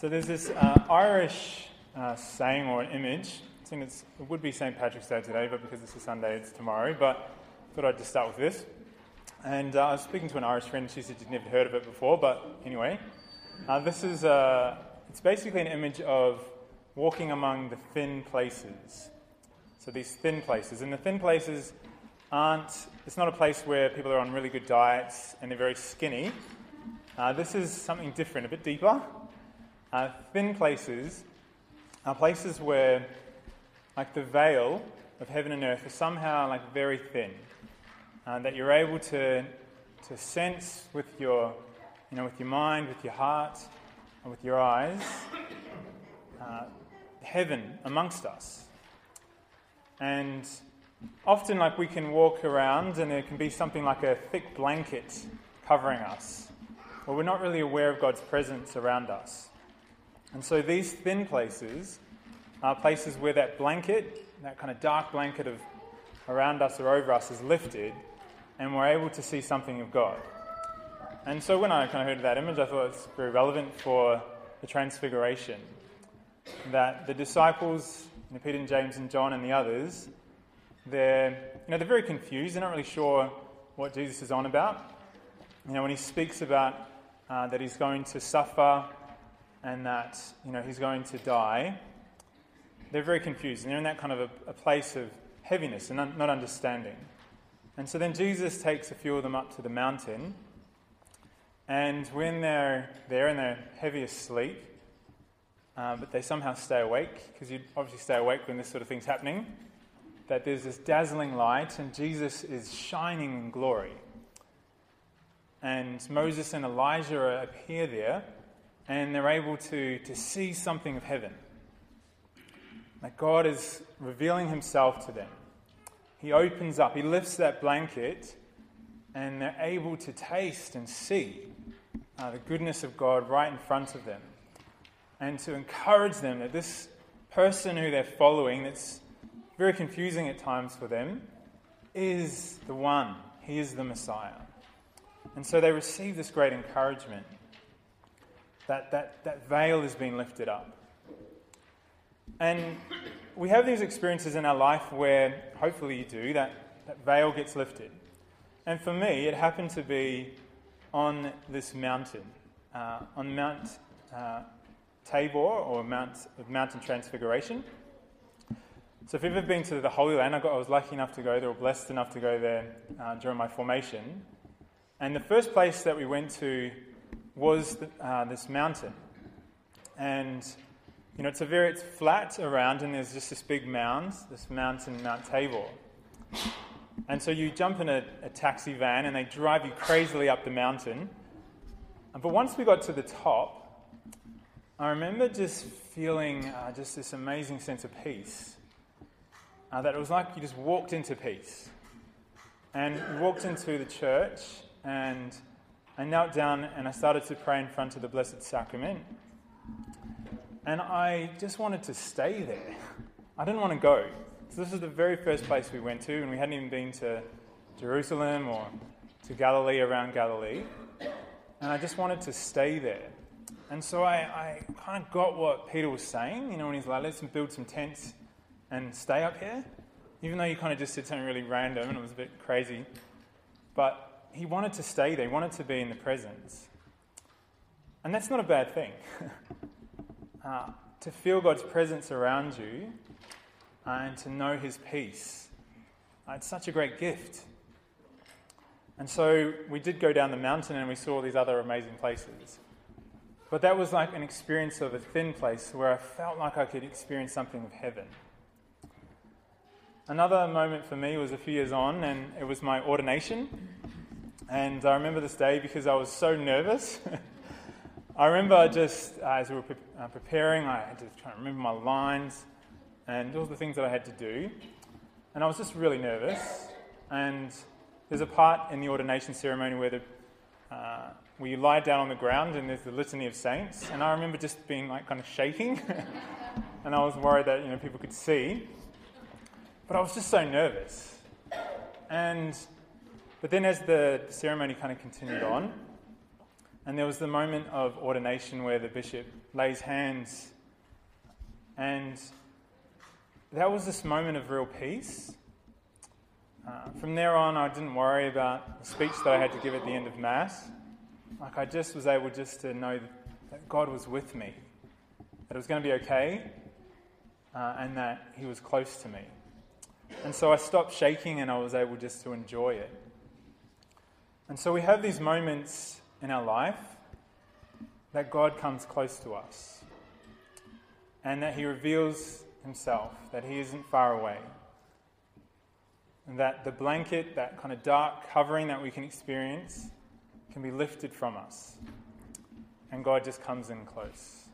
So there's this uh, Irish uh, saying or image. I think it would be St. Patrick's Day today, but because it's a Sunday, it's tomorrow. But I thought I'd just start with this. And uh, I was speaking to an Irish friend. She said she'd never heard of it before. But anyway, uh, this is uh, it's basically an image of walking among the thin places. So these thin places, and the thin places aren't. It's not a place where people are on really good diets and they're very skinny. Uh, this is something different, a bit deeper. Uh, thin places are places where, like the veil of heaven and earth, is somehow like very thin. Uh, that you're able to, to sense with your, you know, with your mind, with your heart, and with your eyes, uh, heaven amongst us. And often, like we can walk around, and there can be something like a thick blanket covering us, or we're not really aware of God's presence around us. And so these thin places are places where that blanket, that kind of dark blanket of around us or over us, is lifted, and we're able to see something of God. And so when I kind of heard that image, I thought it's very relevant for the transfiguration. That the disciples, you know, Peter and James and John and the others, they're, you know, they're very confused. They're not really sure what Jesus is on about. You know, when he speaks about uh, that he's going to suffer and that you know he's going to die, they're very confused and they're in that kind of a, a place of heaviness and un- not understanding. And so then Jesus takes a few of them up to the mountain, and when they're there and they're heavy asleep, uh, but they somehow stay awake because you obviously stay awake when this sort of thing's happening. That there's this dazzling light, and Jesus is shining in glory. And Moses and Elijah appear there, and they're able to, to see something of heaven. That God is revealing himself to them. He opens up, he lifts that blanket, and they're able to taste and see uh, the goodness of God right in front of them. And to encourage them that this person who they're following, that's very confusing at times for them, is the one. He is the Messiah. And so they receive this great encouragement that, that, that veil is being lifted up. And we have these experiences in our life where, hopefully, you do, that, that veil gets lifted. And for me, it happened to be on this mountain, uh, on Mount uh, Tabor or Mount, Mountain Transfiguration. So, if you've ever been to the Holy Land, I, got, I was lucky enough to go there, or blessed enough to go there uh, during my formation. And the first place that we went to was the, uh, this mountain. And, you know, it's a very, it's flat around and there's just this big mound, this mountain, Mount Tabor. And so you jump in a, a taxi van and they drive you crazily up the mountain. But once we got to the top, I remember just feeling uh, just this amazing sense of peace. Uh, that it was like you just walked into peace. And walked into the church, and I knelt down and I started to pray in front of the Blessed Sacrament. And I just wanted to stay there. I didn't want to go. So, this is the very first place we went to, and we hadn't even been to Jerusalem or to Galilee around Galilee. And I just wanted to stay there. And so I, I kind of got what Peter was saying, you know, when he's like, let's build some tents and stay up here. Even though you kind of just did something really random and it was a bit crazy. But he wanted to stay there, he wanted to be in the presence. And that's not a bad thing. uh, to feel God's presence around you uh, and to know his peace, uh, it's such a great gift. And so we did go down the mountain and we saw these other amazing places. But that was like an experience of a thin place where I felt like I could experience something of heaven. Another moment for me was a few years on, and it was my ordination. And I remember this day because I was so nervous. I remember just uh, as we were pre- uh, preparing, I had to try and remember my lines and all the things that I had to do. And I was just really nervous. And there's a part in the ordination ceremony where, the, uh, where you lie down on the ground and there's the litany of saints. And I remember just being like kind of shaking. and I was worried that you know people could see. But I was just so nervous. And but then, as the ceremony kind of continued on, And there was the moment of ordination where the bishop lays hands. And that was this moment of real peace. Uh, from there on, I didn't worry about the speech that I had to give at the end of Mass. Like, I just was able just to know that God was with me, that it was going to be okay, uh, and that He was close to me. And so I stopped shaking and I was able just to enjoy it. And so we have these moments in our life that God comes close to us and that He reveals Himself, that He isn't far away. And that the blanket, that kind of dark covering that we can experience, can be lifted from us. And God just comes in close.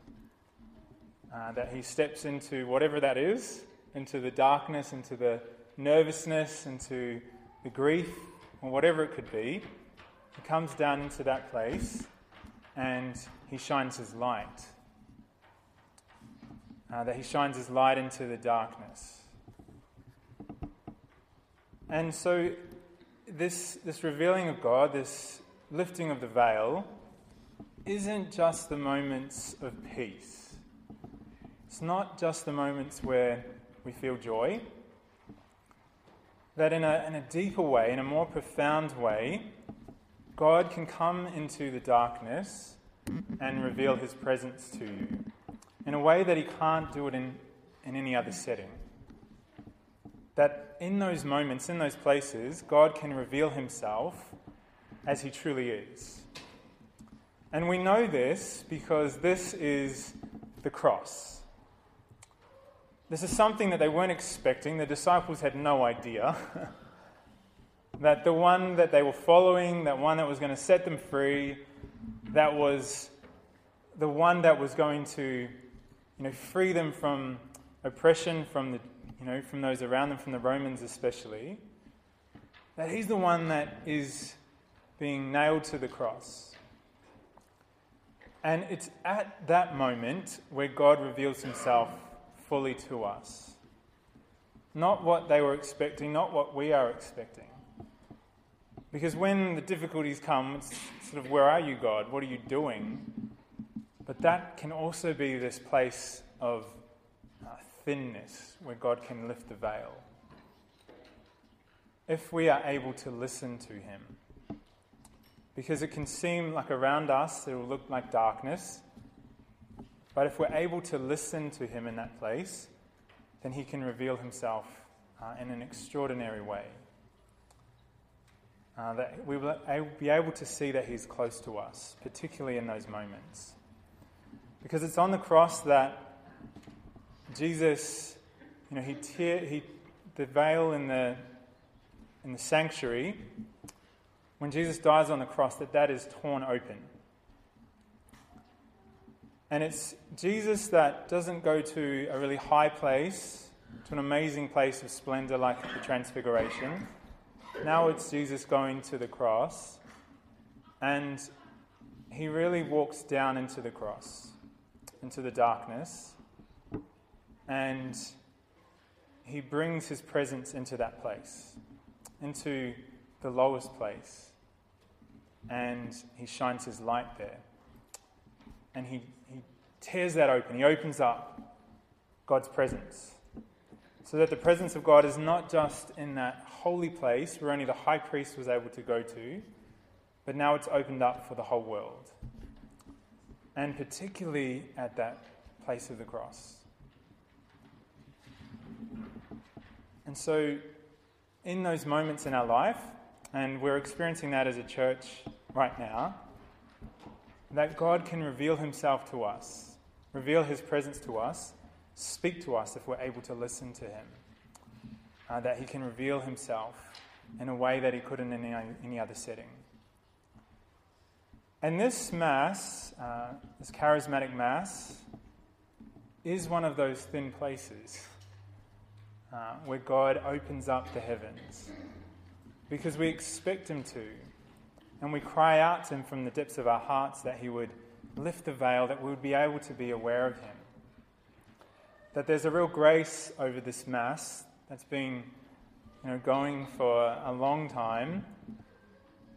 Uh, that He steps into whatever that is, into the darkness, into the nervousness, into the grief, or whatever it could be. He comes down into that place and He shines His light. Uh, that He shines His light into the darkness. And so, this, this revealing of God, this lifting of the veil, isn't just the moments of peace. It's not just the moments where we feel joy. That in a, in a deeper way, in a more profound way, God can come into the darkness and reveal his presence to you in a way that he can't do it in, in any other setting that in those moments, in those places, God can reveal himself as he truly is. And we know this because this is the cross. This is something that they weren't expecting. The disciples had no idea. that the one that they were following, that one that was going to set them free, that was the one that was going to you know, free them from oppression, from the you know, from those around them, from the Romans especially, that he's the one that is being nailed to the cross. And it's at that moment where God reveals himself fully to us. Not what they were expecting, not what we are expecting. Because when the difficulties come, it's sort of, where are you, God? What are you doing? But that can also be this place of thinness where God can lift the veil. If we are able to listen to Him. Because it can seem like around us it will look like darkness, but if we're able to listen to Him in that place, then He can reveal Himself uh, in an extraordinary way. Uh, that we will be able to see that He's close to us, particularly in those moments. Because it's on the cross that Jesus, you know, he, tear, he the veil in the in the sanctuary, when Jesus dies on the cross, that that is torn open. And it's Jesus that doesn't go to a really high place, to an amazing place of splendor like the Transfiguration. Now it's Jesus going to the cross, and he really walks down into the cross, into the darkness, and he brings his presence into that place, into the lowest place, and he shines his light there. And he, he tears that open, he opens up God's presence. So that the presence of God is not just in that holy place where only the high priest was able to go to, but now it's opened up for the whole world. And particularly at that place of the cross. And so, in those moments in our life, and we're experiencing that as a church right now, that God can reveal Himself to us, reveal His presence to us, speak to us if we're able to listen to Him. Uh, that He can reveal Himself in a way that He couldn't in any, any other setting. And this Mass, uh, this charismatic Mass, is one of those thin places uh, where God opens up the heavens because we expect Him to. And we cry out to Him from the depths of our hearts that He would lift the veil, that we would be able to be aware of Him. That there's a real grace over this Mass that's been you know, going for a long time,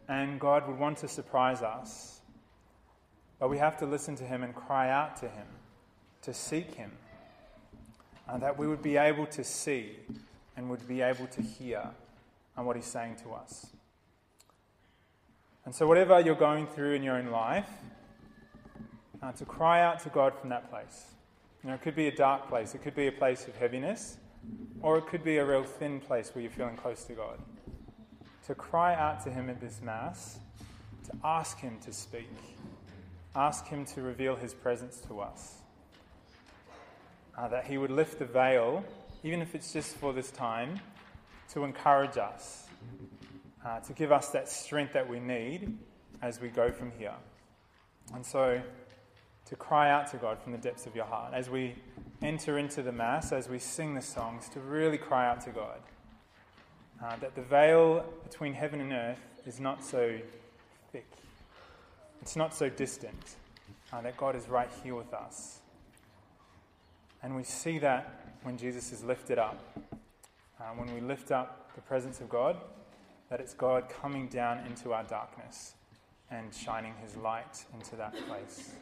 and God would want to surprise us. but we have to listen to Him and cry out to Him, to seek Him, and that we would be able to see and would be able to hear on what He's saying to us. And so, whatever you're going through in your own life, uh, to cry out to God from that place. It could be a dark place, it could be a place of heaviness, or it could be a real thin place where you're feeling close to God. To cry out to Him at this Mass, to ask Him to speak, ask Him to reveal His presence to us. Uh, that He would lift the veil, even if it's just for this time, to encourage us, uh, to give us that strength that we need as we go from here. And so, to cry out to God from the depths of your heart. As we enter into the Mass, as we sing the songs, to really cry out to God. Uh, that the veil between heaven and earth is not so thick, it's not so distant, uh, that God is right here with us. And we see that when Jesus is lifted up. Uh, when we lift up the presence of God, that it's God coming down into our darkness and shining his light into that place.